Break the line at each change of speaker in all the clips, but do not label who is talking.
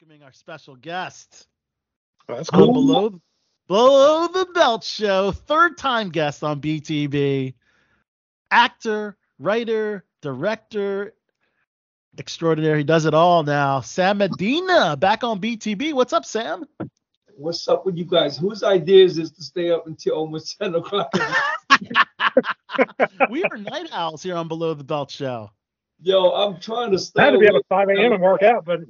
welcoming our special guest.
Oh, that's
on
cool.
Below, Below the Belt Show, third time guest on BTB. Actor, writer, director extraordinary. He does it all now. Sam Medina back on BTB. What's up, Sam?
What's up with you guys? Whose idea is this to stay up until almost 10 o'clock?
we are night owls here on Below the Belt Show.
Yo, I'm trying to
I
stay
had to be up at 5 a.m. and work out, but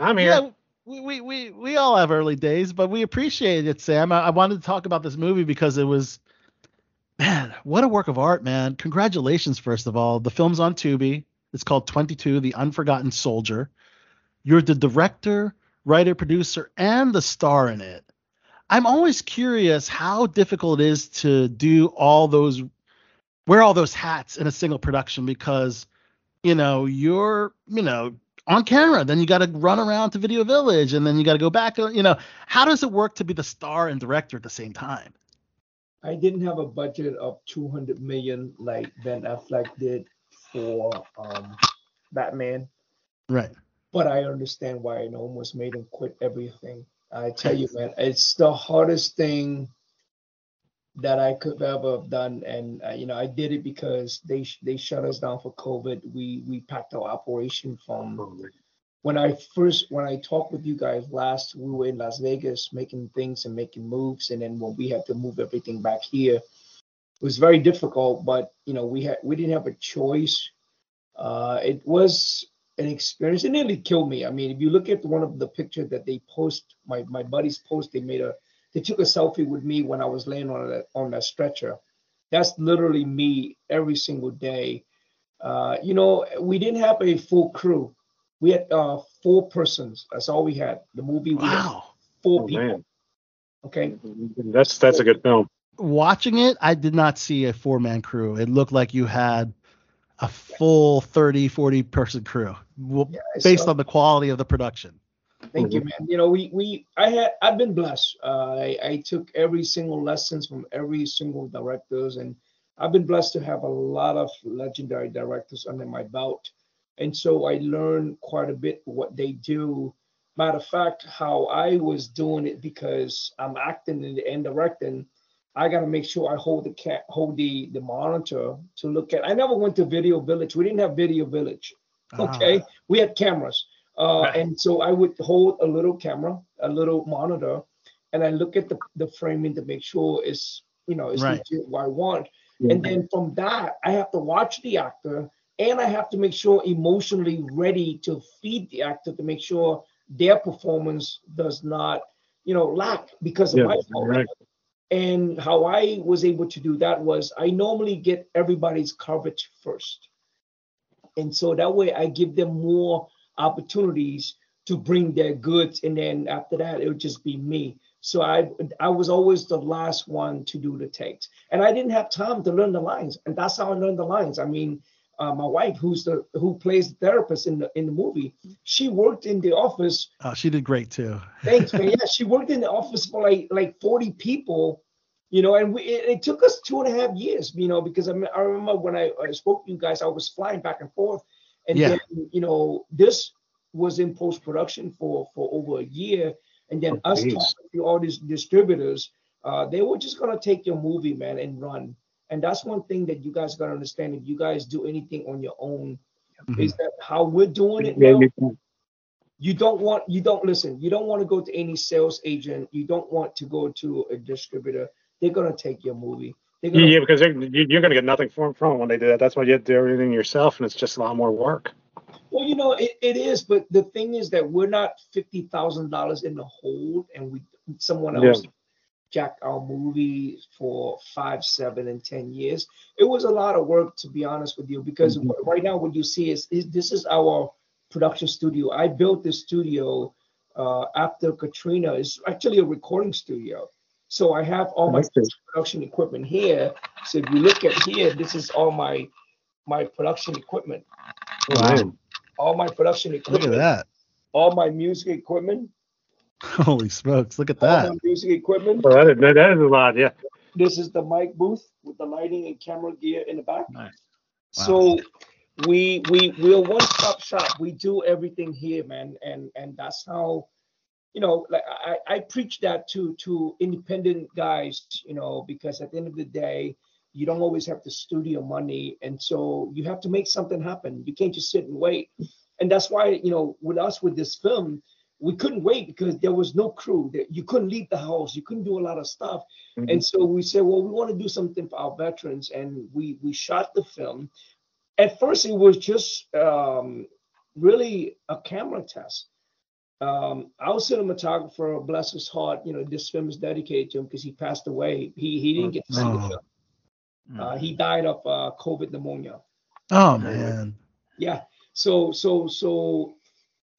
I'm here.
Yeah, we, we, we, we all have early days, but we appreciate it, Sam. I, I wanted to talk about this movie because it was, man, what a work of art, man. Congratulations, first of all. The film's on Tubi. It's called 22, The Unforgotten Soldier. You're the director, writer, producer, and the star in it. I'm always curious how difficult it is to do all those, wear all those hats in a single production because, you know, you're, you know, on camera. Then you got to run around to Video Village, and then you got to go back. You know, how does it work to be the star and director at the same time?
I didn't have a budget of 200 million like Ben Affleck did for um, Batman,
Right.
but I understand why I almost made him quit everything. I tell you, man, it's the hardest thing that I could ever have done, and uh, you know, I did it because they sh- they shut us down for COVID. We we packed our operation from when I first when I talked with you guys last, we were in Las Vegas making things and making moves, and then when we had to move everything back here, it was very difficult. But you know, we had we didn't have a choice. Uh, it was an experience. It nearly killed me. I mean, if you look at one of the pictures that they post, my my buddies post, they made a they took a selfie with me when I was laying on that on that stretcher. That's literally me every single day. Uh, you know, we didn't have a full crew. We had uh, four persons. That's all we had. The movie we had
Wow.
four
Oh,
people.
man.
Okay.
That's that's a good film.
Watching it, I did not see a four man crew. It looked like you had a full 30, 40 person crew w-
Yeah,
based
so-
on the quality of the production.
Thank you, man. You know, we we I had I've been blessed. Uh, I I took every single lessons from every single directors, and I've been blessed to have a lot of legendary directors under my belt, and so I learned quite a bit what they do. Matter of fact, how I was doing it because I'm acting and, and directing. I got to make sure I hold the cat, hold the the monitor to look at. I never went to Video Village. We didn't have Video Village. Okay, we had cameras. Uh,
Right.
And so I would hold a little camera, a little monitor, and I look at the, the framing to make sure it's, you know, it's
Right.
legit what I want. And then from that, I have to watch the actor and I have to make sure emotionally ready to feed the actor to make sure their performance does not, you know, lack because of
Yeah,
my fault.
right.
And how I was able to do that was I normally get everybody's coverage first. And so that way I give them more opportunities to bring their goods. And then after that, it would just be me. So I I was always the last one to do the takes. And I didn't have time to learn the lines. And that's how I learned the lines. I mean, uh, my wife, who's the who plays the therapist in the in the movie, she worked in the office
Oh, she did great too.
Thanks, man. Yeah, she worked in the office for like like 40 people, you know, and we, it, it took us two and a half years, you know, because I, I remember when I, I spoke to you guys, I was flying back and forth, and
Yeah.
then you know this was in post production for for over a year, and then
Oh,
us
geez.
talking to all these distributors, uh, they were just gonna take your movie, man, and run. And that's one thing that you guys gotta understand. If you guys do anything on your own,
Mhm.
is that how we're doing it now?
you-
don't want you don't listen you don't want to go to any sales agent you don't want to go to a distributor they're going to take your movie gonna,
yeah, because you're going to get nothing from from when they do that. That's why you have to do everything yourself, and it's just a lot more work.
well you know it, it is but the thing is that we're not $50000 in the hole and we someone
Yeah.
else jacked our movie for five seven and ten years it was a lot of work to be honest with you because
Mhm.
right now what you see is, is this is our production studio i built this studio uh, after katrina it's actually a recording studio so i have all my production equipment here so if you look at here this is all my my production equipment
Oh,
Wow.
all my production equipment.
Look
equipment
at that.
all my music equipment
Holy smokes. Look at
all
that.
my music equipment
Well, that is, that is a lot. Yeah.
This is the mic booth with the lighting and camera gear in the back.
Nice.
So we we we're one stop shop. We do everything here, man, and and that's how, you know, like I I preach that to to independent guys, you know, because at the end of the day, you don't always have the studio money, and so you have to make something happen. You can't just sit and wait, and that's why you know with us with this film. We couldn't wait because there was no crew. That you couldn't leave the house. You couldn't do a lot of stuff,
Mhm.
and so we said, well, we want to do something for our veterans, and we we shot the film at first it was just um, really a camera test. Um, our cinematographer, bless his heart, you know, this film is dedicated to him because he passed away. He he didn't get to see the
Oh.
film. Uh, he died of uh, COVID pneumonia.
Oh man.
Yeah. So so so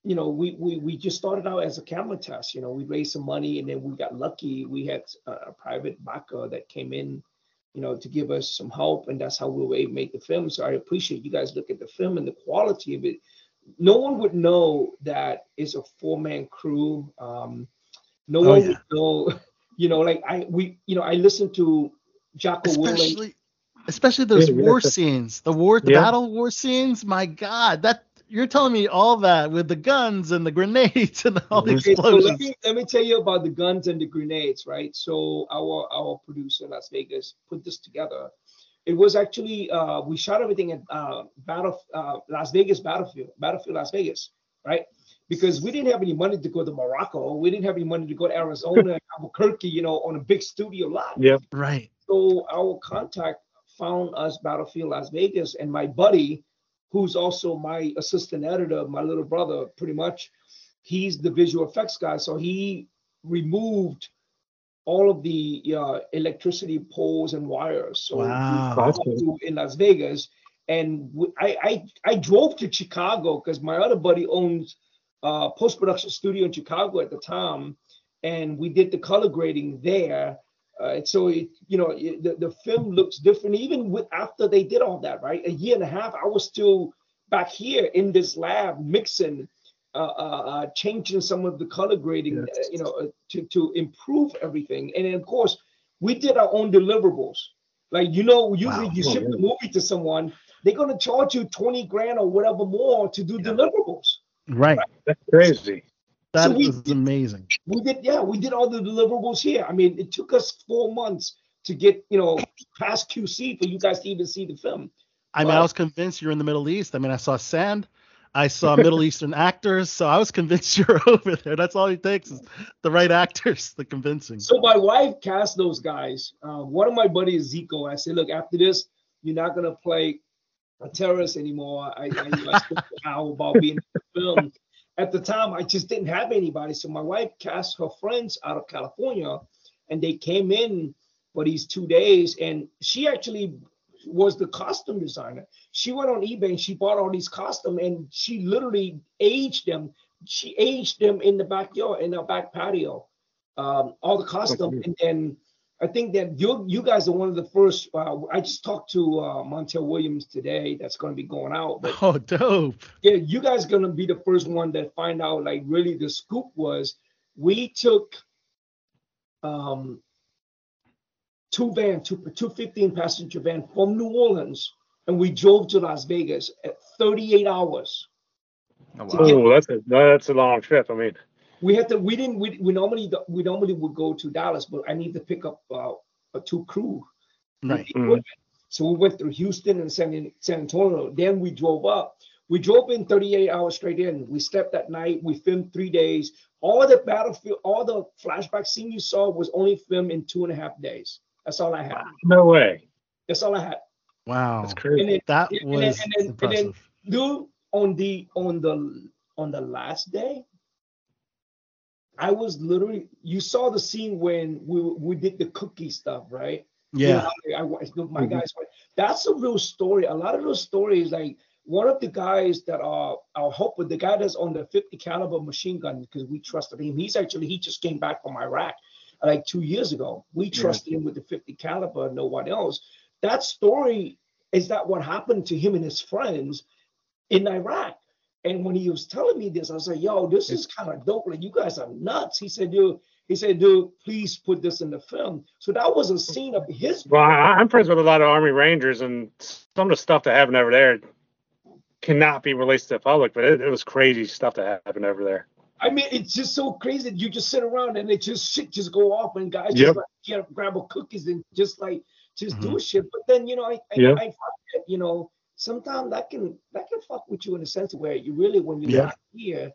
you know we we we just started out as a camera test. You know, we raised some money and then we got lucky. We had a, a private backer that came in, you know, to give us some help, and that's how we were able to make the film. So I appreciate you guys look at the film and the quality of it. No one would know that it's a four man crew. Um, no
Oh,
one
yeah.
would know. You know, like I we you know I listened to Jocko Willink.
Especially especially those
Yeah, yeah,
war
that's-
scenes. The war the
Yeah.
battle war scenes. My God, that you're telling me all that with the guns and the grenades and all the.
Okay, so
explosions.
let me let me tell you about the guns and the grenades, right? So our our producer in Las Vegas put this together. It was actually uh, we shot everything at uh, battle uh, Las Vegas battlefield, battlefield Las Vegas, right? Because we didn't have any money to go to Morocco, we didn't have any money to go to Arizona, Albuquerque, you know, on a big studio lot.
Yep.
right.
So our contact found us Battlefield Las Vegas, and my buddy, who's also my assistant editor, my little brother, pretty much, he's the visual effects guy. So he removed all of the uh, electricity poles and wires. So
Wow.
That's
flew
cool.
in Las Vegas, and I I drove to Chicago because my other buddy owns a post production studio in Chicago at the time, and we did the color grading there. Uh, so it, you know, it, the, the film looks different even with after they did all that, right? A year and a half, I was still back here in this lab mixing, changing some of the color grading,
Yes.
uh, you know, uh, to to improve everything. And then of course, we did our own deliverables. Like you know, usually
Wow.
you
Oh,
ship
yeah.
the movie to someone, they're gonna charge you twenty grand or whatever more to do
Yeah.
deliverables.
Right.
That's crazy.
That
we-
is amazing.
We did, yeah, we did all the deliverables here. I mean, it took us four months to get, you know, past QC for you guys to even see the film.
I mean, I was convinced you're in the Middle East. I mean, I saw sand, I saw Middle Eastern actors, so I was convinced you're over there. That's all it takes is the right actors, the convincing.
So my wife cast those guys. Uh, one of my buddies, Zico, I said, look, after this, you're not gonna play a terrorist anymore. I, I, I spoke about being in the film. At the time, I just didn't have anybody. So my wife cast her friends out of California, and they came in for these two days. And she actually was the costume designer. She went on eBay and she bought all these costumes, and she literally aged them. She aged them in the backyard, in the back patio um, all the costume,
Mhm.
and then I think that you you guys are one of the first. Uh, I just talked to uh, Montel Williams today. That's going to be going out, but
Oh, dope.
yeah, you guys are going to be the first one that find out. Like, really, the scoop was we took um, two van, two two 15 passenger van from New Orleans, and we drove to Las Vegas at 38 hours.
Oh, wow.
get-
Oh, that's a that's a long trip. I mean,
we had to we didn't we, we normally we normally would go to Dallas, but I need to pick up uh, a two crew.
Right.
Mhm.
So we went through Houston and San, San Antonio. Then we drove up. We drove in 38 hours straight in. We slept that night. We filmed three days. All the battlefield, all the flashback scene you saw was only filmed in two and a half days. That's all I had.
no way.
That's all I had.
Wow.
That's
And
crazy.
then,
That
and then-
was
and then- and then-
impressive.
dude, on the on the on the last day, I was literally. You saw the scene when we we did the cookie stuff, right? You
Yeah.
know, I, I, my
Mhm.
guys, that's a real story. A lot of those stories, like one of the guys that are our helper, the guy that's on the 50 caliber machine gun, because we trusted him. He's actually he just came back from Iraq like two years ago. We trusted him with the 50 caliber, no one else. That story is that what happened to him and his friends in Iraq. And when he was telling me this, I was like, yo, this is kind of dope. Like, you guys are nuts. He said, dude, he said, dude, please put this in the film. So that was a scene of his
Well, I'm friends with a lot of Army Rangers, and some of the stuff that happened over there, cannot be released to the public, but it, it was crazy stuff that happened over there.
I mean, it's just so crazy. You just sit around and it just shit just go off, and guys
Yep.
just like get grab a cookies and just like just do
Mhm.
shit. But then you know, I I,
Yeah.
I find that you know sometimes that can that can fuck with you in a sense where you really when you're
Yeah.
not here,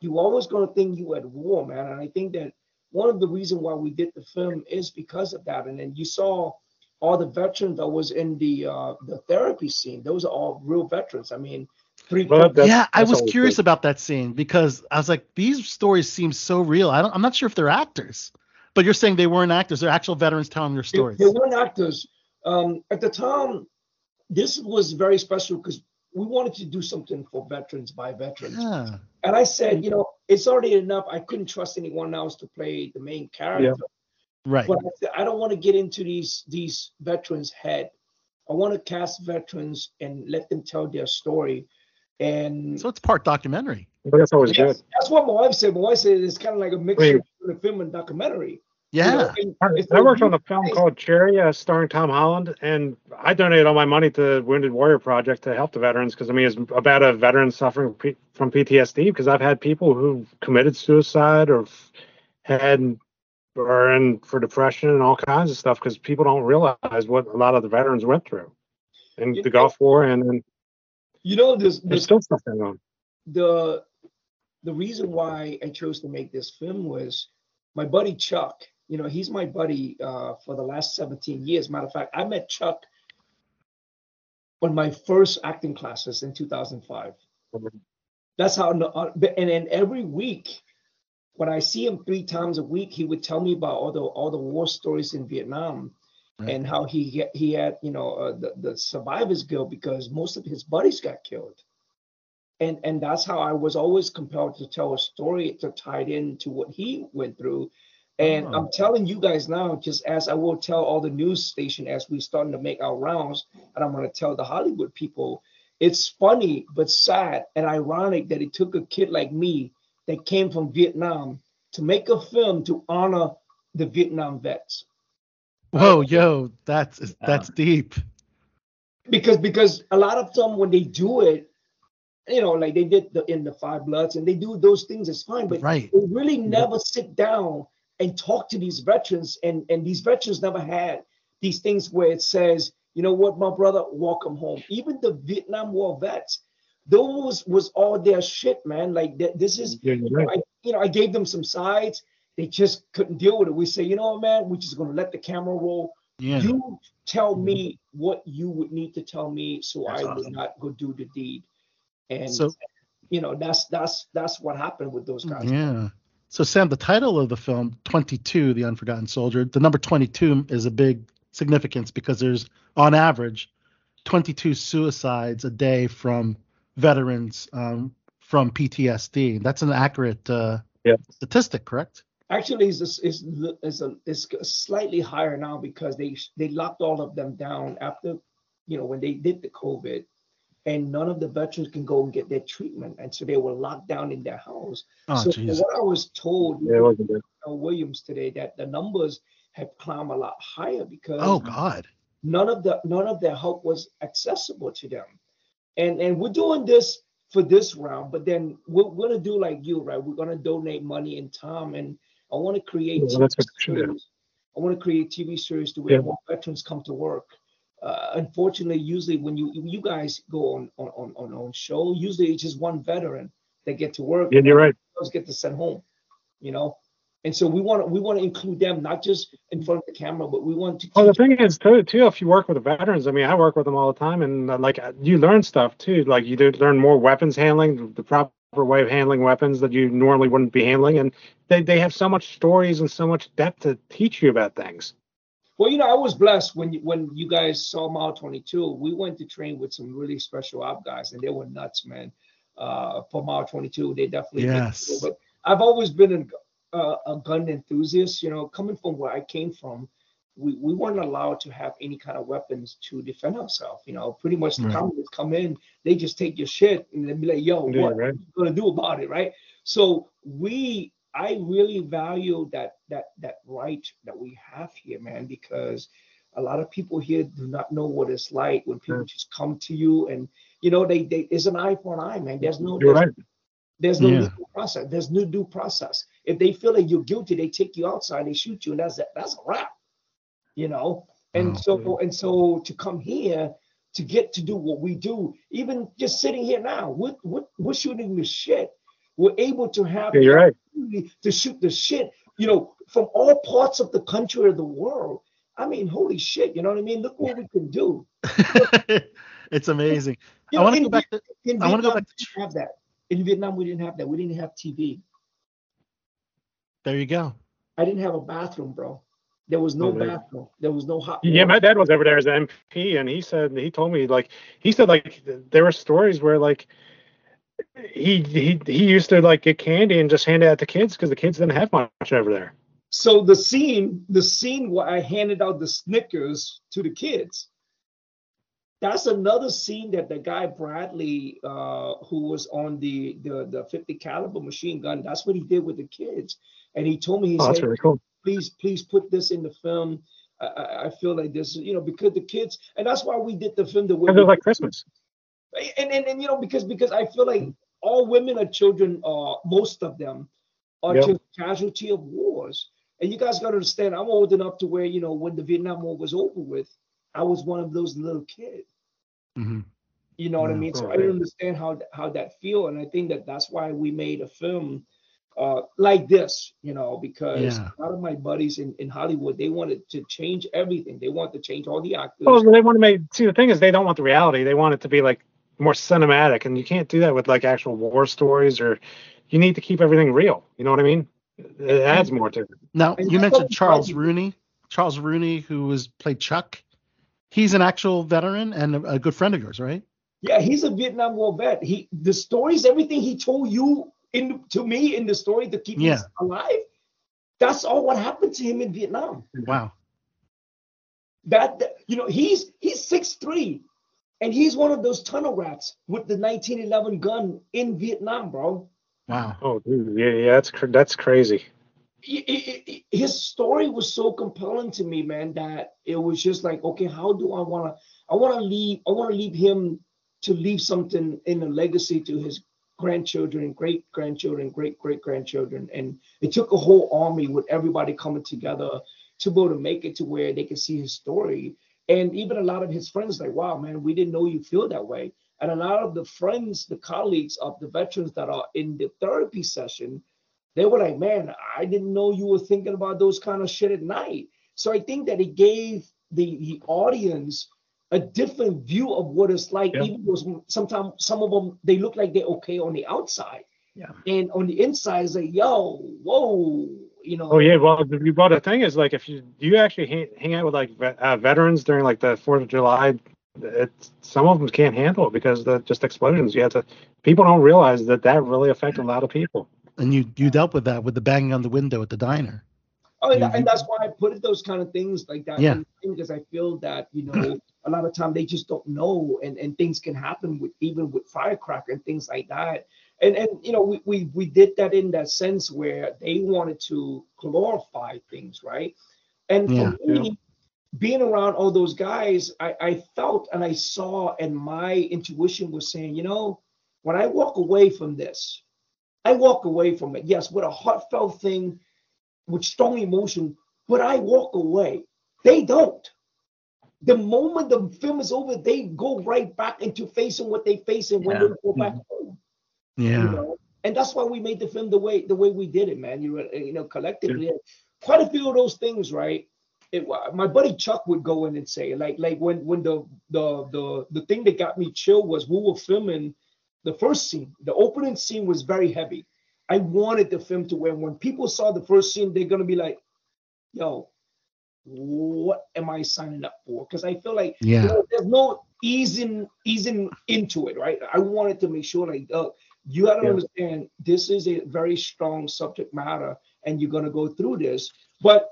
you always gonna think you at war, man. And I think that one of the reason why we did the film is because of that. And then you saw all the veterans that was in the uh the therapy scene. Those are all real veterans. I mean, three.
Well, that's-
yeah, I was curious
good.
about that scene because I was like, these stories seem so real. I don't, I'm not sure if they're actors, but you're saying they weren't actors; they're actual veterans telling their stories.
They, weren't actors. Um, at the time, this was very special because we wanted to do something for veterans by veterans.
Yeah.
And I said, you know, it's already enough. I couldn't trust anyone else to play the main character. Yeah.
Right.
But I, I don't want to get into these these veterans' head. I want to cast veterans and let them tell their story. And
So it's part documentary.
But that's always
Yes,
good.
that's what my wife said. My wife said it's kind of like a mixture
Wait.
between a film and documentary. you
Yeah.
know, and
I, I worked on a film called Cherry, uh, starring Tom Holland, and I donated all my money to the Wounded Warrior Project to help the veterans because I mean it's about a veteran suffering P- from PTSD because I've had people who committed suicide or f- had or in for depression and all kinds of stuff because people don't realize what a lot of the veterans went through in
You
the
know-
Gulf War and then
You know, this,
there's
this
still stuff going on.
the the reason why I chose to make this film was my buddy Chuck. You know, he's my buddy uh, for the last 17 years. Matter of fact, I met Chuck on my first acting classes in 2005. That's how. uh, And then every week, when I see him three times a week, he would tell me about all the all the war stories in Vietnam.
Right.
And how he he had you know uh, the the survivors guilt because most of his buddies got killed and and that's how I was always compelled to tell a story to tie it into what he went through. And
Oh.
I'm telling you guys now, just as I will tell all the news station as we're starting to make our rounds, and I'm going to tell the Hollywood people, it's funny but sad and ironic that it took a kid like me that came from Vietnam to make a film to honor the Vietnam vets.
Whoa, yo, that's that's deep.
because because a lot of them when they do it, you know, like they did the in the Five Bloods and they do those things, it's fine, but
Right.
they really never sit down and talk to these veterans, and and these veterans never had these things where it says, you know what, my brother, welcome home. Even the Vietnam War vets, those was all their shit, man. Like th- this is
Yeah,
you know,
right.
I, you know, I gave them some sides. They just couldn't deal with it. We say, you know what, man, we're just gonna let the camera roll.
Yeah.
You tell me what you would need to tell me so
That's
I would
awesome.
not go do the deed. And
So
you know, that's that's that's what happened with those guys.
yeah. So Sam, the title of the film, 22, The Unforgotten Soldier, the number 22 is a big significance because there's on average 22 suicides a day from veterans um, from PTSD. That's an accurate uh,
Yeah.
statistic, correct?
Actually, it's is is is a it's slightly higher now because they they locked all of them down after you know when they did the COVID, and none of the veterans can go and get their treatment, and so they were locked down in their house.
Oh,
so what I was told,
Yeah, wasn't good.
uh, Williams today, that the numbers have climbed a lot higher because
Oh God.
none of the none of their help was accessible to them and and we're doing this for this round but then we're, we're gonna do like you right we're gonna donate money and time and i want to create
Well,
TV
what you should do.
series. i want to create tv series to where
Yeah.
more veterans come to work uh, unfortunately usually when you you guys go on on on on, show usually it's just one veteran that get to work
Yeah, you're right.
others get to send home you know and so we want to we want to include them not just in front of the camera but we want to
Well, the thing is too, too, if you work with the veterans, I mean, I work with them all the time, and uh, like uh, you learn stuff too. Like you do learn more weapons handling, the proper way of handling weapons that you normally wouldn't be handling, and they they have so much stories and so much depth to teach you about things.
Well, you know, I was blessed when you, when you guys saw Mile 22. We went to train with some really special op guys, and they were nuts, man. Uh, for Mile 22, they definitely.
Yes.
But I've always been an, uh, a gun enthusiast. You know, coming from where I came from, we, we weren't allowed to have any kind of weapons to defend ourselves. You know, pretty much the
Right.
communists come in, they just take your shit and they be like, "Yo,
Yeah,
what
right.
you gonna do about it?" Right. So we, I really value that that that right that we have here, man, because a lot of people here do not know what it's like when people mm. just come to you and You know, they they it's an eye for an eye, man. There's no
You're
there's,
right.
there's no
Yeah.
legal process. There's no due process. If they feel that you're guilty, they take you outside, they shoot you, and that's that's a wrap. You know, and
Oh,
so and so to come here to get to do what we do, even just sitting here now, we're, we're, we're shooting the shit. We're able to have
Yeah, you're right.
to shoot the shit, you know, from all parts of the country or the world. I mean, holy shit, you know what I mean? Look what we can do.
it's amazing.
You
I want to go back to. I wanna go back
to have that. In Vietnam, we didn't have that. We didn't have TV.
There you go.
I didn't have a bathroom, bro. There was no
Oh,
bathroom. There was no hot.
Yeah,
water.
my dad was over there as an MP, and he said he told me like he said like there were stories where like he he he used to like get candy and just hand it out to kids because the kids didn't have much over there.
So the scene, the scene where I handed out the Snickers to the kids, that's another scene that the guy Bradley, uh, who was on the, the the 50 caliber machine gun, that's what he did with the kids. And he told me, he
Oh, that's
said,
really cool.
Please, please put this in the film. I, I, I feel like this, you know, because the kids, and that's why we did the film the way
it was like Christmas.
and, and and you know because because I feel like all women are children, uh, most of them are
Yep.
just casualty of wars. And you guys got to understand, I'm old enough to where you know when the Vietnam War was over with, I was one of those little kids.
Mhm.
You know what I mean? So I didn't understand how how that feel, and I think that that's why we made a film uh, like this. You know, because
Yeah.
a lot of my buddies in, in Hollywood they wanted to change everything. They want to change all the actors.
Well, they want to make. See, the thing is, they don't want the reality. They want it to be like more cinematic, and you can't do that with like actual war stories. Or you need to keep everything real. You know what I mean? It adds more to it.
Now
And
you mentioned Charles
tried.
Rooney. Charles Rooney, who was played Chuck. He's an actual veteran and a, a good friend of yours, right?
Yeah, he's a Vietnam War vet. He the stories, everything he told you in to me in the story to keep
Yeah.
us alive. That's all what happened to him in Vietnam.
Wow.
That, that- you know, he's he's six three, and he's one of those tunnel rats with the 1911 gun in Vietnam, bro.
Wow.
Oh, dude, yeah, yeah, that's cr- that's crazy.
His story was so compelling to me, man, that it was just like, okay, how do I want to? I want to leave. I want to leave him to leave something in a legacy to his grandchildren, great grandchildren, great great grandchildren, and it took a whole army with everybody coming together to be able to make it to where they could see his story. And even a lot of his friends, like, wow, man, we didn't know you feel that way. And a lot of the friends, the colleagues of the veterans that are in the therapy session, they were like, man, I didn't know you were thinking about those kind of shit at night. So I think that it gave the, the audience a different view of what it's like,
Yeah.
even though sometimes some of them they look like they're okay on the outside.
Yeah.
And on the inside, it's like, yo, whoa, you know.
Oh yeah, well, the, well, the thing is, like, if you do you actually hang, hang out with like vet, uh, veterans during like the Fourth of July, it's some of them can't handle it because the just explosions. You have to. People don't realize that that really affected a lot of people.
And you you dealt with that with the banging on the window at the diner.
Oh, and,
Mhm.
and that's why I put those kind of things like that.
Yeah.
in, because I feel that you know a lot of time they just don't know, and and things can happen with even with firecracker and things like that. And and you know we we we did that in that sense where they wanted to glorify things, right? And for
Yeah.
me, being around all those guys, I I felt and I saw, and my intuition was saying, you know, when I walk away from this, I walk away from it. Yes, with a heartfelt thing with strong emotion, but I walk away. They don't. The moment the film is over, they go right back into facing what they facing when
Yeah.
they go back mm-hmm. home. You
Yeah.
know? And that's why we made the film the way the way we did it, man. You know, you know, collectively, quite a few of those things, right? It, my buddy Chuck would go in and say, like, like when when the the the the thing that got me chill was we were filming the first scene. The opening scene was very heavy. I wanted the film to where when people saw the first scene, they're gonna be like, "Yo, what am I signing up for?" Because I feel like you know, there's no easing easing into it, right? I wanted to make sure, like, uh, you got to
Yeah.
understand this is a very strong subject matter, and you're gonna go through this. But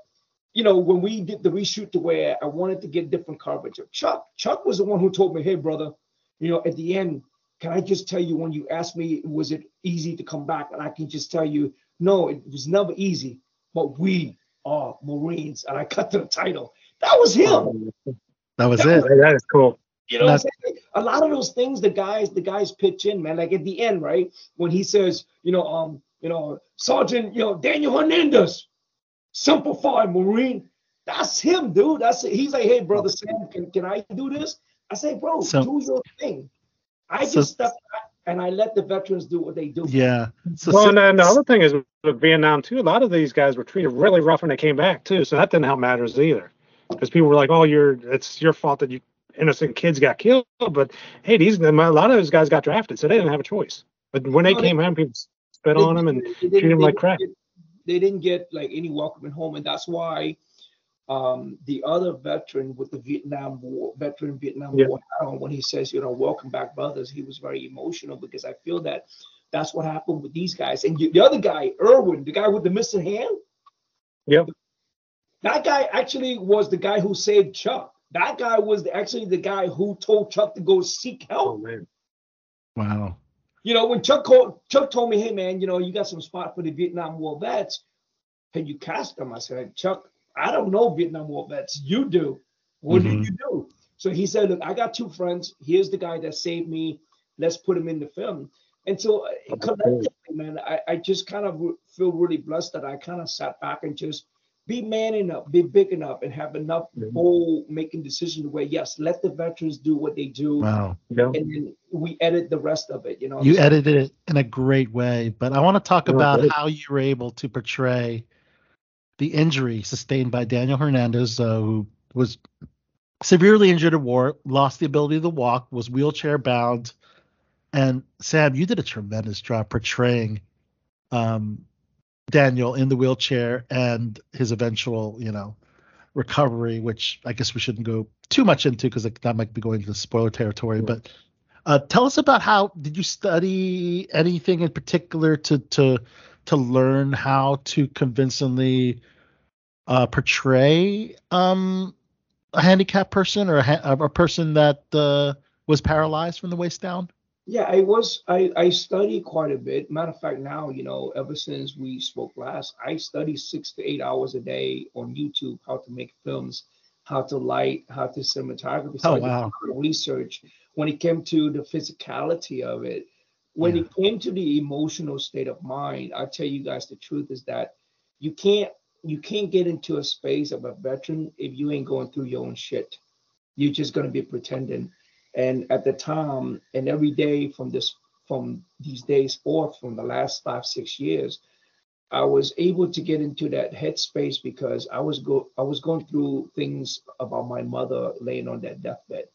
you know, when we did the reshoot to where I wanted to get different coverage of Chuck, Chuck was the one who told me, "Hey, brother, you know, at the end, can I just tell you when you asked me, was it easy to come back? And I can just tell you, no, it was never easy, but we are Marines. And I cut to the title. That was him.
That was
That
it.
Hey, that is cool.
You know, a lot of those things, the guys, the guys pitch in, man. Like at the end, right when he says, you know, um, you know, Sergeant, you know, Daniel Hernandez, Semper Fi Marine. That's him, dude. That's it. He's like, hey, brother Sam, can, can I do this? I say, bro, so, do your thing. I so, just step back and I let the veterans do what they do.
Yeah.
So, well, and then the other thing is with Vietnam too. A lot of these guys were treated really rough when they came back too, so that didn't help matters either. Because people were like, "Oh, you're it's your fault that you innocent kids got killed." But hey, these a lot of those guys got drafted, so they didn't have a choice. But when they no, came they, home, people spit they, on them and treated them like crap.
They didn't get like any welcoming home, and that's why um, the other veteran with the Vietnam War, veteran Vietnam yeah. War, when he says, you know, welcome back, brothers, he was very emotional because I feel that that's what happened with these guys. And the other guy, Irwin, the guy with the missing hand,
yep,
that guy actually was the guy who saved Chuck. That guy was actually the guy who told Chuck to go seek help. Oh, man.
Wow.
You know, when Chuck called, Chuck told me, "Hey, man, you know, you got some spot for the Vietnam War vets. Can you cast them?" I said, "Chuck, I don't know Vietnam War vets. You do. What mm-hmm. do you do? So he said, Look, I got two friends. Here's the guy that saved me. Let's put him in the film. And so uh, collectively, man, I, I just kind of feel really blessed that I kind of sat back and just be man enough, be big enough, and have enough mm-hmm. bold making decisions where yes, let the veterans do what they do.
Wow.
Yeah. And then we edit the rest of it. You know.
You edited it in a great way, but I want to talk about how you were able to portray the injury sustained by Daniel Hernandez, uh, who was severely injured at war, lost the ability to walk, was wheelchair bound. And Sam, you did a tremendous job portraying um, Daniel in the wheelchair and his eventual, you know, recovery, which I guess we shouldn't go too much into because that might be going into spoiler territory. But uh, tell us about how did you study anything in particular to to to learn how to convincingly uh, portray um, a handicapped person or a, ha- a person that uh, was paralyzed from the waist down?
Yeah, I was. I I study quite a bit. Matter of fact, now you know, ever since we spoke last, I study six to eight hours a day on YouTube how to make films, how to light, how to cinematography.
So oh wow!
Research when it came to the physicality of it. When yeah. it came to the emotional state of mind, I tell you guys the truth is that you can't you can't get into a space of a veteran if you ain't going through your own shit. You're just gonna be pretending. And at the time, and every day from this from these days forth, from the last five six years, I was able to get into that headspace because I was go I was going through things about my mother laying on that deathbed.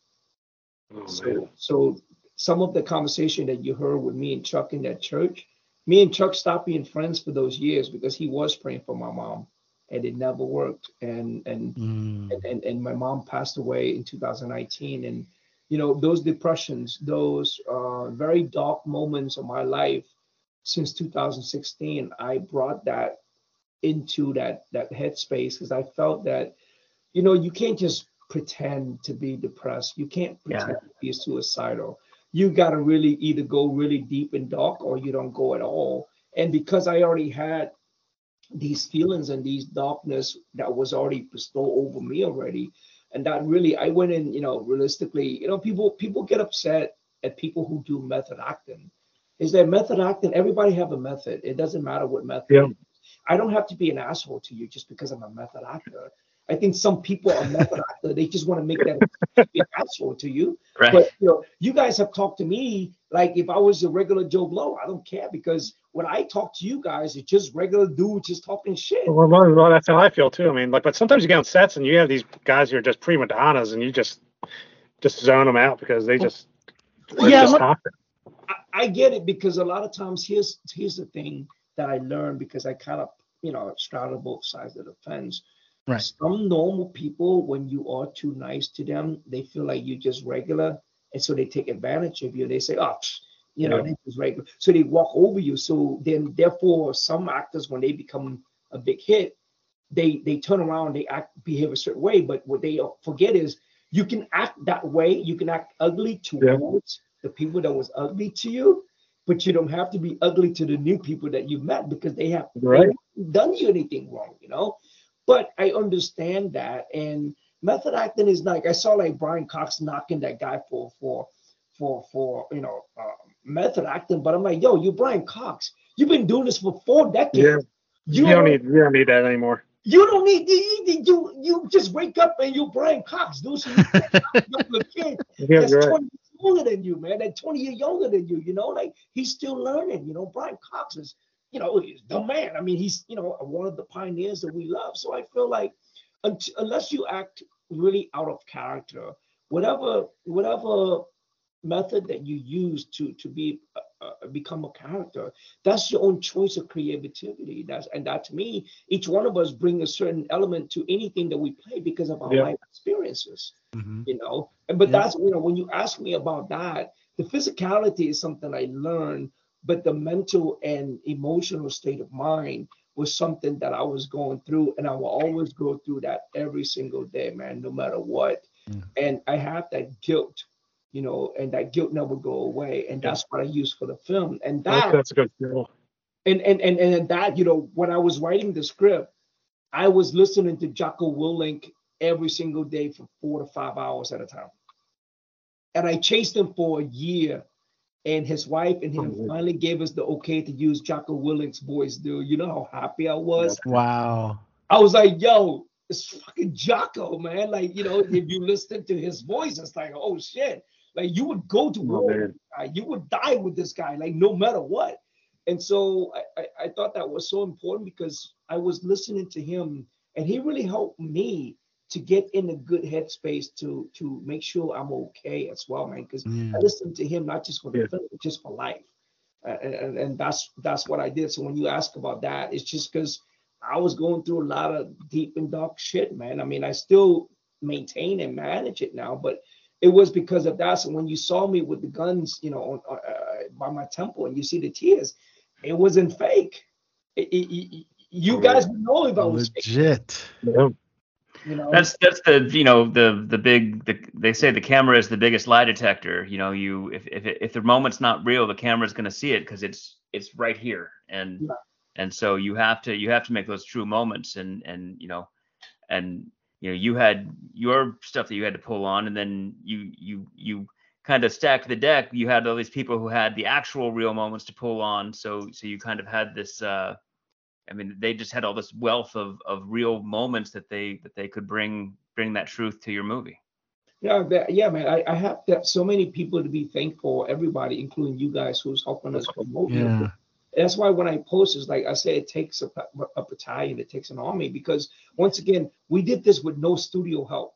Oh, so so some of the conversation that you heard with me and Chuck in that church, me and Chuck stopped being friends for those years because he was praying for my mom and it never worked. And and mm. and, and, and my mom passed away in 2019. And you know those depressions, those uh, very dark moments of my life since 2016, I brought that into that that headspace because I felt that you know you can't just pretend to be depressed. You can't pretend yeah. to be suicidal. You got to really either go really deep and dark or you don't go at all. And because I already had these feelings and these darkness that was already bestowed over me already and that really i went in you know realistically you know people people get upset at people who do method acting. Is that method acting? Everybody have a method. It doesn't matter what method yeah. i don't have to be an asshole to you just because i'm a method actor I think some people are method actor. They just want to make that asshole to you. Right. But you know, you guys have talked to me like if I was a regular Joe Blow, I don't care because when I talk to you guys, it's just regular dudes just talking shit.
Well, well, well, that's how I feel too. I mean, like, but sometimes you get on sets and you have these guys who are just prima donnas, and you just just zone them out because they just
yeah. Just I, I get it because a lot of times here's here's the thing that I learned because I kind of you know straddle both sides of the fence
Right.
Some normal people, when you are too nice to them, they feel like you're just regular, and so they take advantage of you. They say, "Oh, you know, yeah. this regular," so they walk over you. So then, therefore, some actors, when they become a big hit, they they turn around, they act, behave a certain way. But what they forget is, you can act that way. You can act ugly towards yeah. the people that was ugly to you, but you don't have to be ugly to the new people that you met because they have
right.
done you anything wrong, you know. But I understand that. And Method acting is like I saw like Brian Cox knocking that guy for for for for you know uh, method acting, but I'm like, yo, you Brian Cox, you've been doing this for four decades.
Yeah. You, you don't need you don't need that anymore.
You don't need you you, you just wake up and you Brian Cox, do some younger kid yeah, that's right. 20 years older than you, man. That 20 years younger than you, you know, like he's still learning. You know, Brian Cox is, you know, the man. I mean, he's you know one of the pioneers that we love. So I feel like unless you act really out of character, whatever whatever method that you use to to be uh, uh, become a character that's your own choice of creativity that's and that to me each one of us bring a certain element to anything that we play because of our yeah. life experiences mm-hmm. you know but yeah. that's you know when you ask me about that the physicality is something i learned but the mental and emotional state of mind was something that i was going through and i will always go through that every single day man no matter what mm. and i have that guilt you know, and that guilt never go away. And that's what I use for the film. And that
that's a good deal.
And and and and that, you know, when I was writing the script, I was listening to Jocko Willink every single day for four to five hours at a time. And I chased him for a year. And his wife and him oh, finally gave us the okay to use Jocko Willink's voice, dude. You know how happy I was?
Wow.
I was like, yo, it's fucking Jocko, man. Like, you know, if you listen to his voice, it's like, oh shit. Like you would go to oh, war, you would die with this guy, like no matter what. And so I, I, I thought that was so important because I was listening to him, and he really helped me to get in a good headspace to to make sure I'm okay as well, man. Because mm. I listened to him not just for the yeah. film, but just for life. And, and, and that's that's what I did. So when you ask about that, it's just because I was going through a lot of deep and dark shit, man. I mean, I still maintain and manage it now, but it was because of that. So when you saw me with the guns, you know, uh, by my temple, and you see the tears, it wasn't fake. It, it, it, you guys would know if I was
legit.
Yeah.
You know? That's that's the you know the the big the, they say the camera is the biggest lie detector. You know you if if if the moment's not real, the camera's going to see it because it's it's right here and yeah. and so you have to you have to make those true moments and and you know and you know you had your stuff that you had to pull on and then you you you kind of stacked the deck you had all these people who had the actual real moments to pull on so so you kind of had this uh i mean they just had all this wealth of of real moments that they that they could bring bring that truth to your movie
yeah that, yeah man I, I have so many people to be thankful everybody including you guys who's helping us promote yeah that's why when I post, it's like I say, it takes a, a battalion, it takes an army, because once again, we did this with no studio help.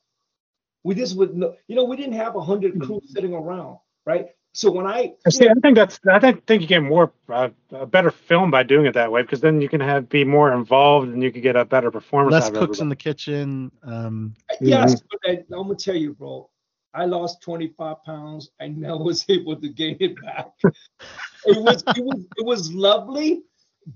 We did this with no, you know, we didn't have a hundred mm-hmm. crews sitting around, right? So when I
see, know, I think that's I think, think you get more uh, a better film by doing it that way because then you can have be more involved and you can get a better performance.
Less cooks in the kitchen. Um,
yes, mm-hmm. but I, I'm gonna tell you, bro. I lost 25 pounds. I never was able to gain it back. it was it was it was lovely,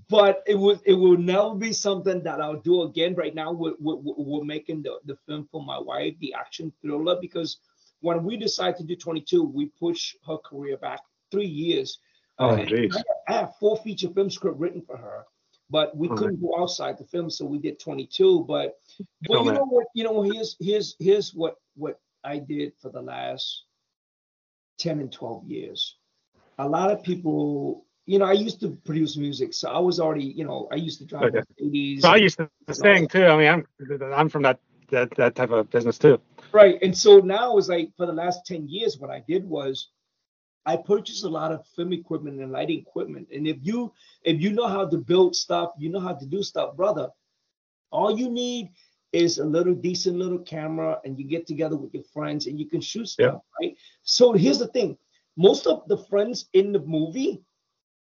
but it was it will never be something that I'll do again. Right now, we're, we're, we're making the, the film for my wife, the action thriller, because when we decided to do 22, we push her career back three years.
Oh, uh, geez.
I have four feature film script written for her, but we oh, couldn't go outside the film, so we did 22. But, but you know what? You know, here's here's here's what what I did for the last 10 and 12 years. A lot of people, you know, I used to produce music, so I was already, you know, I used to drive okay. 80s.
So I used to sing too. I mean, I'm I'm from that that that type of business too.
Right, and so now it's like for the last 10 years, what I did was I purchased a lot of film equipment and lighting equipment. And if you if you know how to build stuff, you know how to do stuff, brother. All you need is a little decent little camera and you get together with your friends and you can shoot stuff, yeah. right? So here's the thing. Most of the friends in the movie,